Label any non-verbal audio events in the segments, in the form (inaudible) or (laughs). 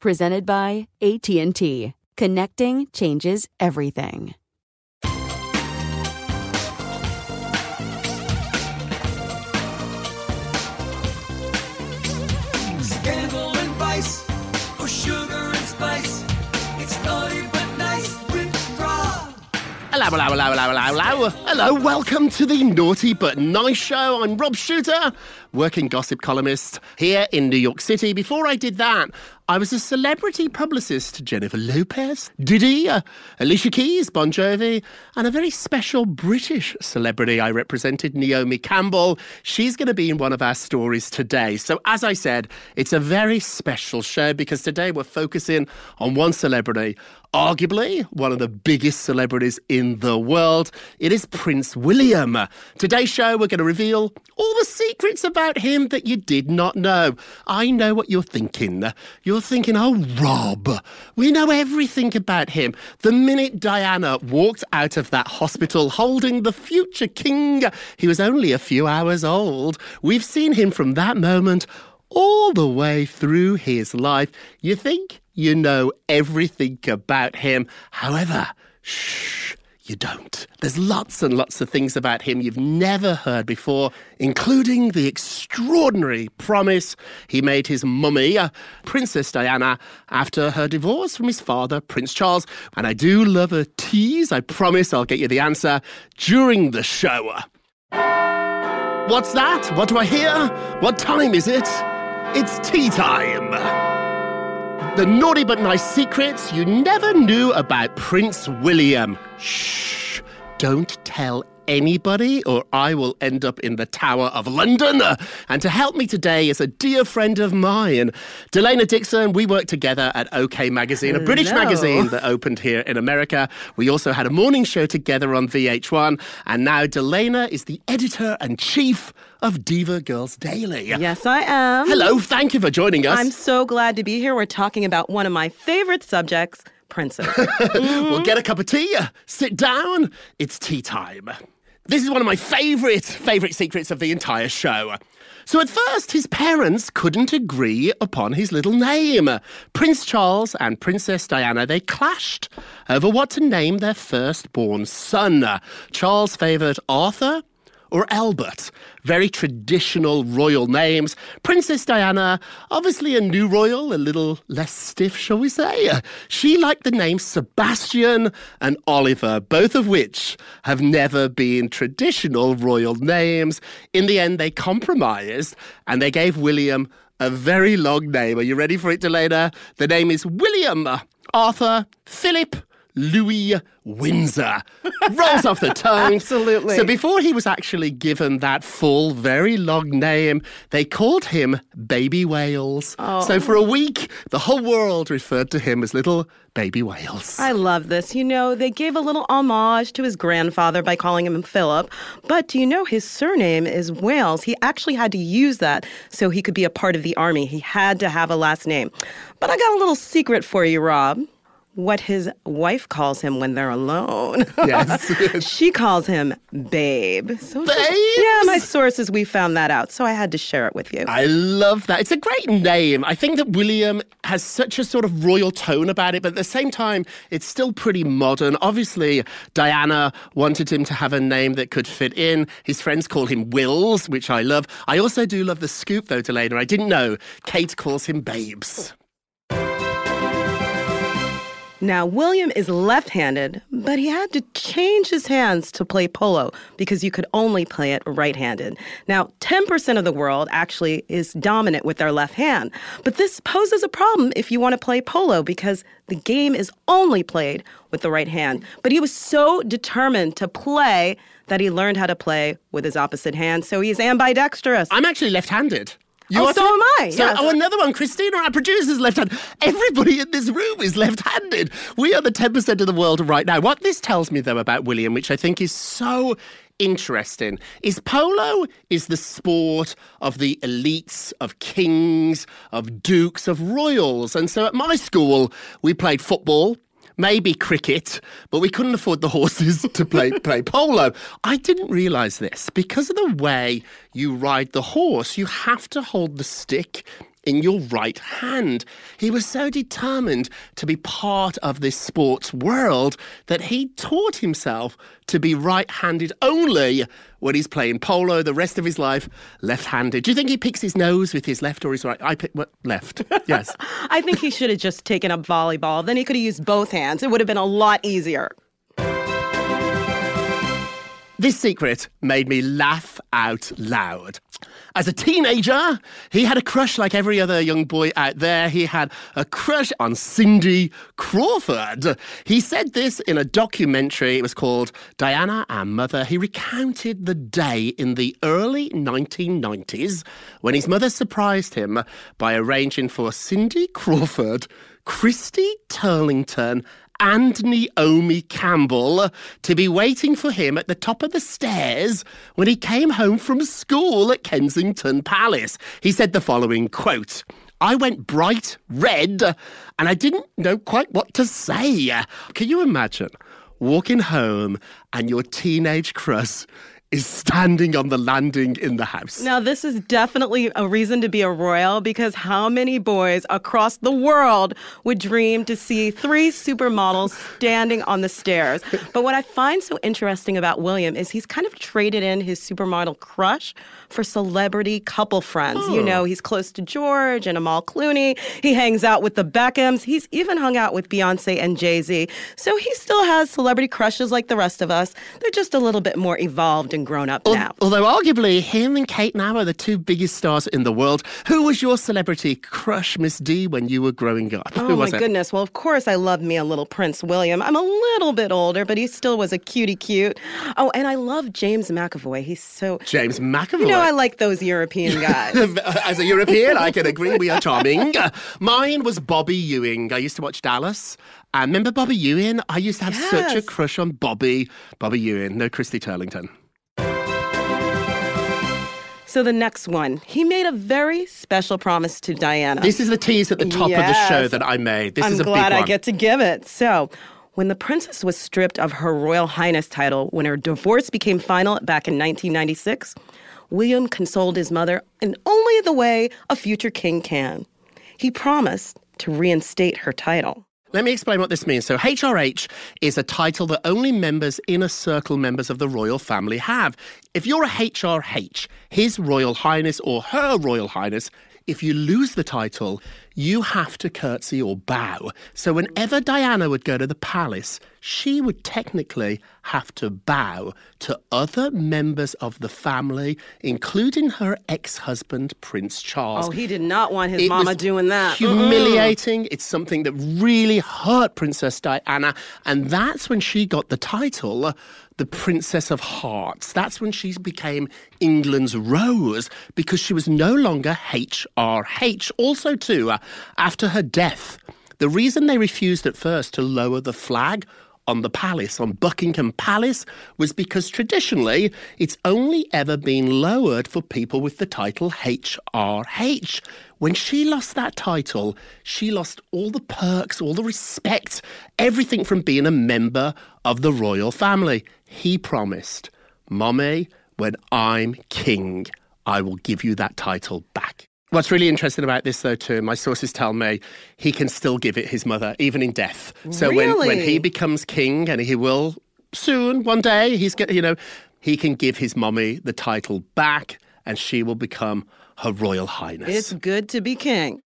Presented by AT&T. Connecting changes everything. Scandal and vice, or sugar and spice. It's naughty but nice with Rob. Hello, hello, hello, hello, hello, hello. Hello, welcome to the Naughty But Nice Show. I'm Rob Shuter, working gossip columnist here in New York City. Before I did that, I was a celebrity publicist Jennifer Lopez, Diddy, uh, Alicia Keys, Bon Jovi, and a very special British celebrity I represented, Naomi Campbell. She's going to be in one of our stories today. So, as I said, it's a very special show because today we're focusing on one celebrity, arguably one of the biggest celebrities in the world. It is Prince William. Today's show, we're going to reveal all the secrets about him that you did not know. I know what you're thinking. You're thinking, oh, Rob, we know everything about him. The minute Diana walked out of that hospital holding the future king, he was only a few hours old. We've seen him from that moment all the way through his life. You think you know everything about him. However, shh, you don't. There's lots and lots of things about him you've never heard before, including the extraordinary promise he made his mummy, uh, Princess Diana, after her divorce from his father, Prince Charles. And I do love a tease. I promise I'll get you the answer during the show. What's that? What do I hear? What time is it? It's tea time. The naughty but nice secrets you never knew about Prince William. Shh. Don't tell anybody, or I will end up in the Tower of London. And to help me today is a dear friend of mine, Delana Dixon. We worked together at OK Magazine, a oh, British Hello. magazine that opened here in America. We also had a morning show together on VH1. And now Delana is the editor and chief of Diva Girls Daily. Yes, I am. Hello, thank you for joining us. I'm so glad to be here. We're talking about one of my favorite subjects, princes. (laughs) We'll mm. get a cup of tea, sit down. It's tea time. This is one of my favourite, favourite secrets of the entire show. So at first, his parents couldn't agree upon his little name. Prince Charles and Princess Diana, they clashed over what to name their firstborn son. Charles favoured Arthur, or Albert. Very traditional royal names. Princess Diana, obviously a new royal, a little less stiff, shall we say. She liked the names Sebastian and Oliver, both of which have never been traditional royal names. In the end, they compromised and they gave William a very long name. Are you ready for it, Delana? The name is William Arthur Philip Louis Windsor. (laughs) Rolls off the tongue. Absolutely. So before he was actually given that full, very long name, they called him Baby Wales. Oh. So for a week, the whole world referred to him as little Baby Wales. I love this. You know, they gave a little homage to his grandfather by calling him Philip. But do you know his surname is Wales? He actually had to use that so he could be a part of the army. He had to have a last name. But I got a little secret for you, Rob. What his wife calls him when they're alone. (laughs) Yes. she calls him Babe. So Babes? Yeah, my sources, we found that out. So I had to share it with you. I love that. It's a great name. I think that William has such a sort of royal tone about it, but at the same time, it's still pretty modern. Obviously, Diana wanted him to have a name that could fit in. His friends call him Wills, which I love. I also do love the scoop, though, Delana. I didn't know Kate calls him Babes. Now, William is left handed, but he had to change his hands to play polo because you could only play it right handed. Now, 10% of the world actually is dominant with their left hand, but this poses a problem if you want to play polo because the game is only played with the right hand. But he was so determined to play that he learned how to play with his opposite hand, so he's ambidextrous. I'm actually left handed. Oh, are so am I, So, yes. oh, another one. Christina, our producer, is left-handed. Everybody in this room is left-handed. We are the 10% of the world right now. What this tells me, though, about William, which I think is so interesting, is polo is the sport of the elites, of kings, of dukes, of royals. And so at my school, we played football, maybe cricket, but we couldn't afford the horses (laughs) to play play polo. I didn't realize this because of the way you ride the horse. You have to hold the stick in your right hand. He was so determined to be part of this sports world that he taught himself to be right-handed only when he's playing polo. The rest of his life, left-handed. Do you think he picks his nose with his left or his right? I pick what, left. Yes. (laughs) I think he should have just taken up volleyball. Then he could have used both hands. It would have been a lot easier. This secret made me laugh out loud. As a teenager, he had a crush like every other young boy out there. He had a crush on Cindy Crawford. He said this in a documentary. It was called Diana, Our Mother. He recounted the day in the early 1990s when his mother surprised him by arranging for Cindy Crawford, Christy Turlington, and Naomi Campbell to be waiting for him at the top of the stairs when he came home from school at Kensington Palace. He said the following quote. I went bright red and I didn't know quite what to say. Can you imagine walking home and your teenage crush is standing on the landing in the house? Now, this is definitely a reason to be a royal because how many boys across the world would dream to see three supermodels standing on the stairs? (laughs) But what I find so interesting about William is he's kind of traded in his supermodel crush for celebrity couple friends. You hmm. know, he's close to George and Amal Clooney. He hangs out with the Beckhams. He's even hung out with Beyonce and Jay Z. So he still has celebrity crushes like the rest of us. They're just a little bit more evolved and grown up Al- now. Although arguably him and Kate now are the two biggest stars in the world. Who was your celebrity crush, Miss D, when you were growing up? Oh Who my it? goodness. Well, of course, I loved me a little Prince William. I'm a little bit older, but he still was a cutie cute. Oh, and I love James McAvoy. He's so. James McAvoy. You know, I like those European (laughs) guys. As a European, I can agree we are charming. Mine was Bobby Ewing. I used to watch Dallas. And remember Bobby Ewing? I used to have such a crush on Bobby. Bobby Ewing, no Christy Turlington. So the next one, he made a very special promise to Diana. This is the tease at the top of the show that I made. This I'm is a glad big one. I get to give it. So, when the princess was stripped of her Royal Highness title when her divorce became final back in 1996, William consoled his mother in only the way a future king can. He promised to reinstate her title. Let me explain what this means. So, HRH is a title that only members, inner circle members of the royal family have. If you're a HRH, His Royal Highness or Her Royal Highness, if you lose the title, you have to curtsy or bow. So, whenever Diana would go to the palace, she would technically have to bow to other members of the family, including her ex husband, Prince Charles. Oh, he did not want his It mama doing that. Humiliating. It's something that really hurt Princess Diana. And that's when she got the title, the Princess of Hearts. That's when she became England's Rose because she was no longer HRH. Also, too, uh, after her death, the reason they refused at first to lower the flag on the palace, on Buckingham Palace, was because traditionally it's only ever been lowered for people with the title HRH. When she lost that title, she lost all the perks, all the respect, everything from being a member of the royal family. He promised, Mommy, when I'm king, I will give you that title back. What's really interesting about this, though, too, my sources tell me he can still give it his mother, even in death. So when, when he becomes king, and he will soon, one day, he's get, you know, he can give his mummy the title back, and she will become her royal highness. It's good to be king.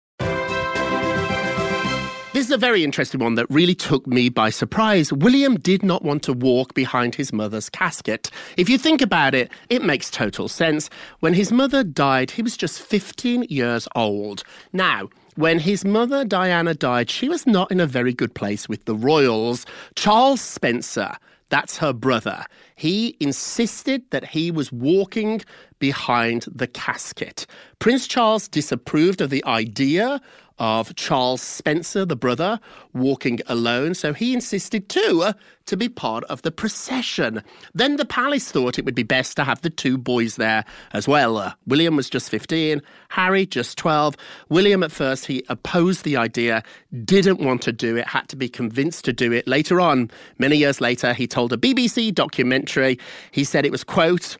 This is a very interesting one that really took me by surprise. William did not want to walk behind his mother's casket. If you think about it, it makes total sense. When his mother died, he was just 15 years old. Now, when his mother Diana died, she was not in a very good place with the royals. Charles Spencer, that's her brother, he insisted that he was walking behind the casket. Prince Charles disapproved of the idea of Charles Spencer, the brother, walking alone, so he insisted too to be part of the procession. Then the palace thought it would be best to have the two boys there as well. Uh, William was just 15, Harry just 12. William, at first, he opposed the idea, didn't want to do it, had to be convinced to do it. Later on, many years later, he told a BBC documentary, he said it was, quote,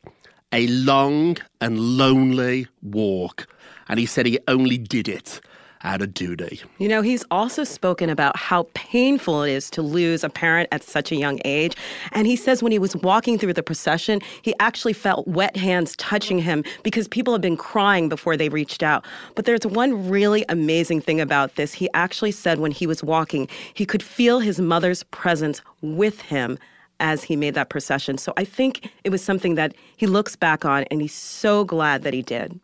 a long and lonely walk. And he said he only did it out of duty. You know, he's also spoken about how painful it is to lose a parent at such a young age. And he says when he was walking through the procession, he actually felt wet hands touching him because people had been crying before they reached out. But there's one really amazing thing about this. He actually said when he was walking, he could feel his mother's presence with him as he made that procession. So I think it was something that he looks back on and he's so glad that he did.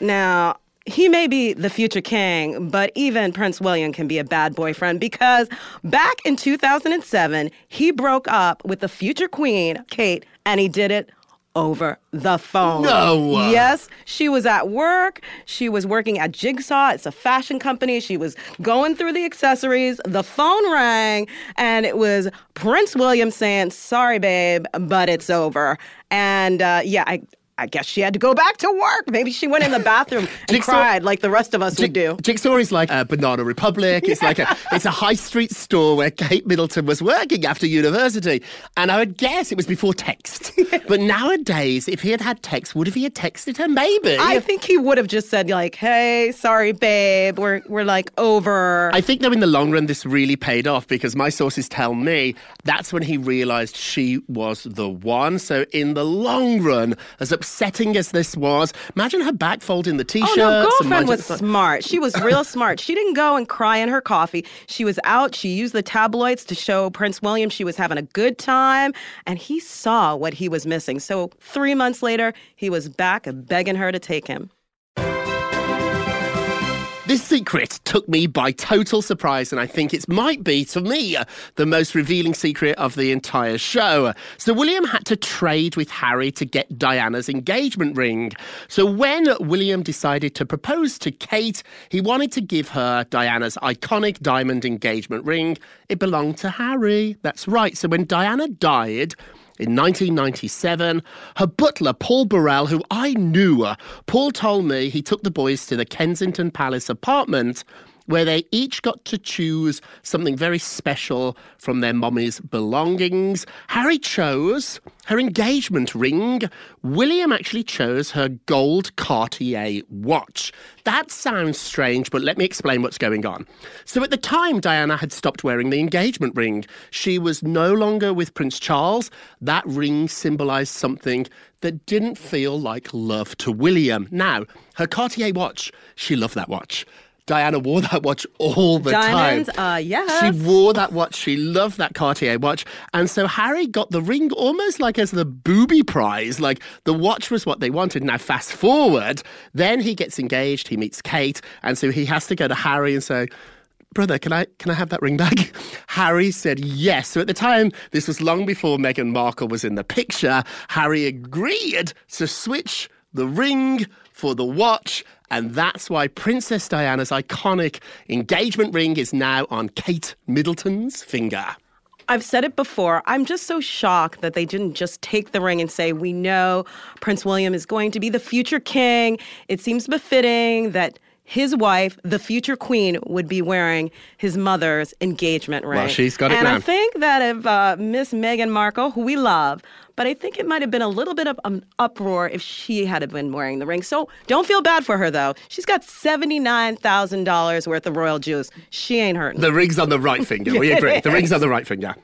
Now, he may be the future king, but even Prince William can be a bad boyfriend because back in 2007, he broke up with the future queen, Kate, and he did it over the phone. No. Yes, she was at work. She was working at Jigsaw. It's a fashion company. She was going through the accessories. The phone rang, and it was Prince William saying, Sorry, babe, but it's over. And uh, yeah, I. I guess she had to go back to work. Maybe she went in the (laughs) bathroom and Jigsaw- cried like the rest of us would do. Jigsaw is like a Banana Republic. It's like a (laughs) it's a high street store where Kate Middleton was working after university. And I would guess it was before text. (laughs) but nowadays, if he had had text, would have he had texted her? Maybe. I think he would have just said like, "Hey, sorry, babe, we're we're like over." I think though in the long run this really paid off because my sources tell me that's when he realized she was the one. So in the long run, as upsetting as this was, imagine her back folding the Oh t-shirts. no, and girlfriend was smart. She was real smart. She didn't go and cry in her coffee. She was out. She used the tabloids to show Prince William she was having a good time, and he saw what he was missing. So three months later, he was back begging her to take him. This secret took me by total surprise, and I think it might be, to me, the most revealing secret of the entire show. So, William had to trade with Harry to get Diana's engagement ring. So, when William decided to propose to Kate, he wanted to give her Diana's iconic diamond engagement ring. It belonged to Harry. That's right. So, when Diana died, in 1997, her butler, Paul Burrell, who I knew, uh, Paul told me he took the boys to the Kensington Palace apartment where they each got to choose something very special from their mommy's belongings. Harry chose her engagement ring. William actually chose her gold Cartier watch. That sounds strange, but let me explain what's going on. So at the time, Diana had stopped wearing the engagement ring. She was no longer with Prince Charles. That ring symbolized something that didn't feel like love to William. Now, her Cartier watch, she loved that watch. Diana wore that watch all the Diamonds, time. uh, yes. She wore that watch. She loved that Cartier watch. And so Harry got the ring almost like as the booby prize. Like the watch was what they wanted. Now, fast forward, then he gets engaged, he meets Kate. And so he has to go to Harry and say, brother, can I can I have that ring back? (laughs) Harry said yes. So at the time, this was long before Meghan Markle was in the picture. Harry agreed to switch the ring for the watch, and that's why Princess Diana's iconic engagement ring is now on Kate Middleton's finger. I've said it before. I'm just so shocked that they didn't just take the ring and say, We know Prince William is going to be the future king. It seems befitting that his wife, the future queen, would be wearing his mother's engagement ring. Well, she's got it and now. I think that if uh, Miss Meghan Markle, who we love, but I think it might have been a little bit of an uproar if she had been wearing the ring. So don't feel bad for her, though. She's got $79,000 worth of royal jewels. She ain't hurting. The ring's on the right finger. We (laughs) agree. The ring's on the right finger.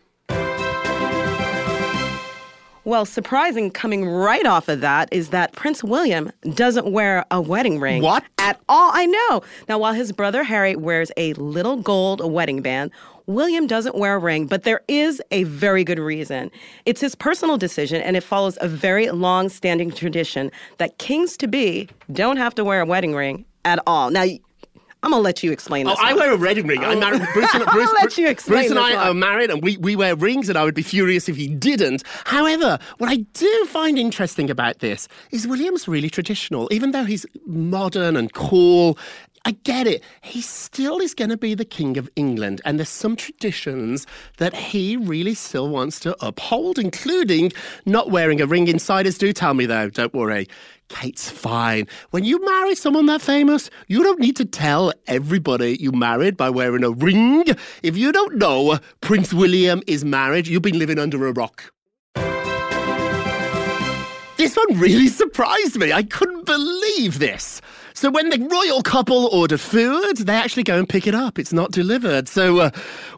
Well, surprising coming right off of that is that Prince William doesn't wear a wedding ring. What? At all. I know. Now, while his brother Harry wears a little gold wedding band, William doesn't wear a ring, but there is a very good reason. It's his personal decision, and it follows a very long standing tradition that kings to be don't have to wear a wedding ring at all. Now, I'm going to let you explain Oh. I one. wear a wedding ring. I'm married. Oh. Bruce and, (laughs) I'll Bruce, let you explain Bruce and I one. are married, and we, we wear rings, and I would be furious if he didn't. However, what I do find interesting about this is William's really traditional. Even though he's modern and cool, I get it. He still is going to be the King of England, and there's some traditions that he really still wants to uphold, including not wearing a ring. Insiders do tell me, though, don't worry. Kate's fine. When you marry someone that famous, you don't need to tell everybody you married by wearing a ring. If you don't know Prince William is married, you've been living under a rock. This one really surprised me. I couldn't believe this. So when the royal couple order food, they actually go and pick it up. It's not delivered. So uh,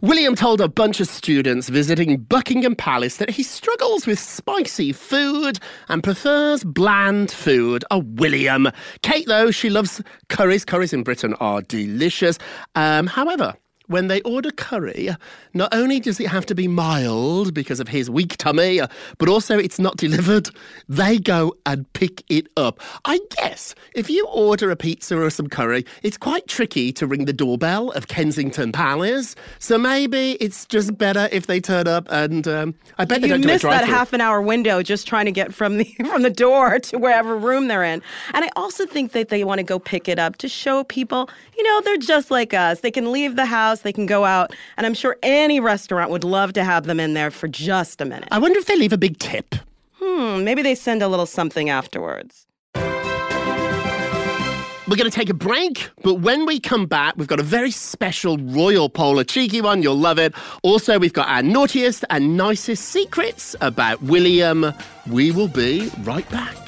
William told a bunch of students visiting Buckingham Palace that he struggles with spicy food and prefers bland food. Oh, William. Kate, though, she loves curries. Curries in Britain are delicious. Um, however, when they order curry, not only does it have to be mild because of his weak tummy, but also it's not delivered. They go and pick it up. I guess if you order a pizza or some curry, it's quite tricky to ring the doorbell of Kensington Palace. So maybe it's just better if they turn up and um, I bet they you don't do that half an hour window just trying to get from the (laughs) from the door to wherever room they're in. And I also think that they want to go pick it up to show people, you know, they're just like us. They can leave the house, they can go out, and I'm sure any restaurant would love to have them in there for just a minute. I wonder if they leave a big tip. Hmm, maybe they send a little something afterwards. We're going to take a break, but when we come back, we've got a very special royal poll, a cheeky one. You'll love it. Also, we've got our naughtiest and nicest secrets about William. We will be right back.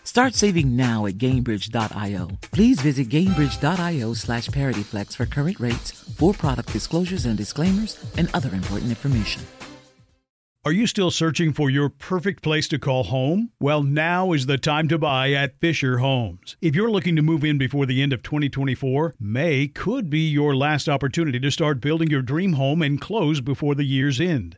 Start saving now at Gainbridge.io. Please visit Gainbridge.io slash ParityFlex for current rates, for product disclosures and disclaimers, and other important information. Are you still searching for your perfect place to call home? Well, now is the time to buy at Fischer Homes. If you're looking to move in before the end of 2024, May could be your last opportunity to start building your dream home and close before the year's end.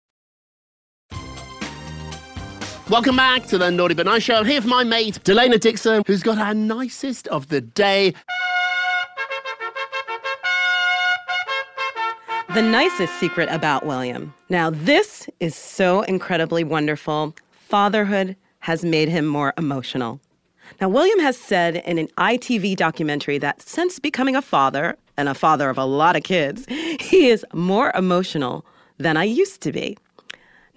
Welcome back to the Naughty But Nice Show. I'm here for my mate, Delana Dixon, who's got our nicest of the day. The nicest secret about William. Now, this is so incredibly wonderful. Fatherhood has made him more emotional. Now, William has said in an ITV documentary that since becoming a father, and a father of a lot of kids, (laughs) he is more emotional than I used to be.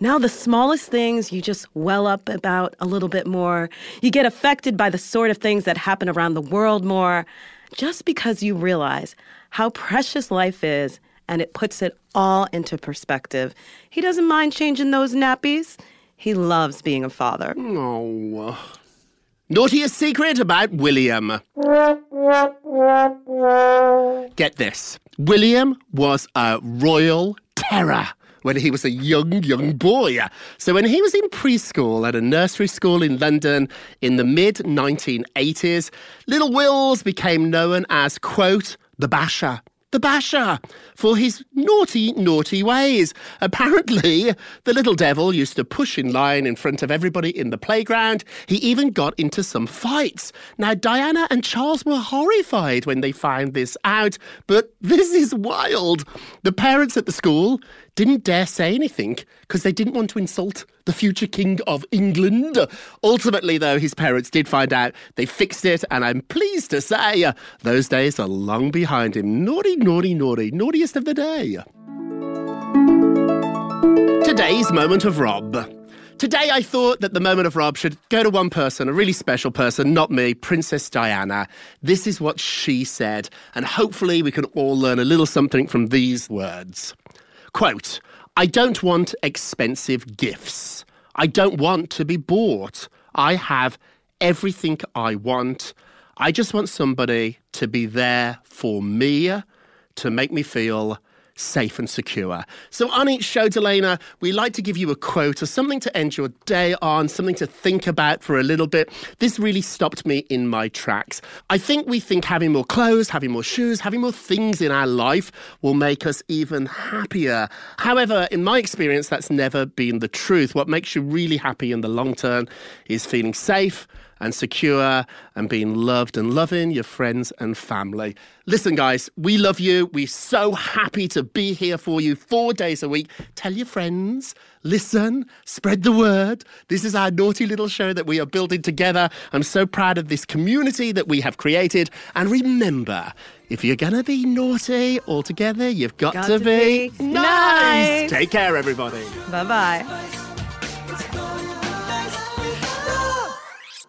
Now, the smallest things you just well up about a little bit more. You get affected by the sort of things that happen around the world more, just because you realize how precious life is and it puts it all into perspective. He doesn't mind changing those nappies. He loves being a father. Oh. Naughtiest secret about William. Get this William was a royal terror when he was a young, young boy. So when he was in preschool at a nursery school in London in the mid 1980s, little Wills became known as, quote, the basher the basher for his naughty, naughty ways. Apparently, the little devil used to push in line in front of everybody in the playground. He even got into some fights. Now, Diana and Charles were horrified when they found this out, but this is wild. The parents at the school didn't dare say anything because they didn't want to insult the future king of England. Ultimately, though, his parents did find out. They fixed it, and I'm pleased to say uh, those days are long behind him. Naughty, naughty, naughty, naughtiest of the day. Today's moment of Rob. Today, I thought that the moment of Rob should go to one person, a really special person, not me, Princess Diana. This is what she said, and hopefully, we can all learn a little something from these words. Quote, I don't want expensive gifts. I don't want to be bought. I have everything I want. I just want somebody to be there for me, to make me feel safe and secure. So on each show, Delana, we like to give you a quote or something to end your day on, something to think about for a little bit. This really stopped me in my tracks. I think we think having more clothes, having more shoes, having more things in our life will make us even happier. However, in my experience, that's never been the truth. What makes you really happy in the long term is feeling safe and secure and being loved and loving your friends and family. Listen, guys, we love you. We're so happy to be here for you four days a week. Tell your friends, listen, spread the word. This is our naughty little show that we are building together. I'm so proud of this community that we have created. And remember, if you're going to be naughty all together, you've got, Got to, to be, be nice. Take care, everybody. Bye bye.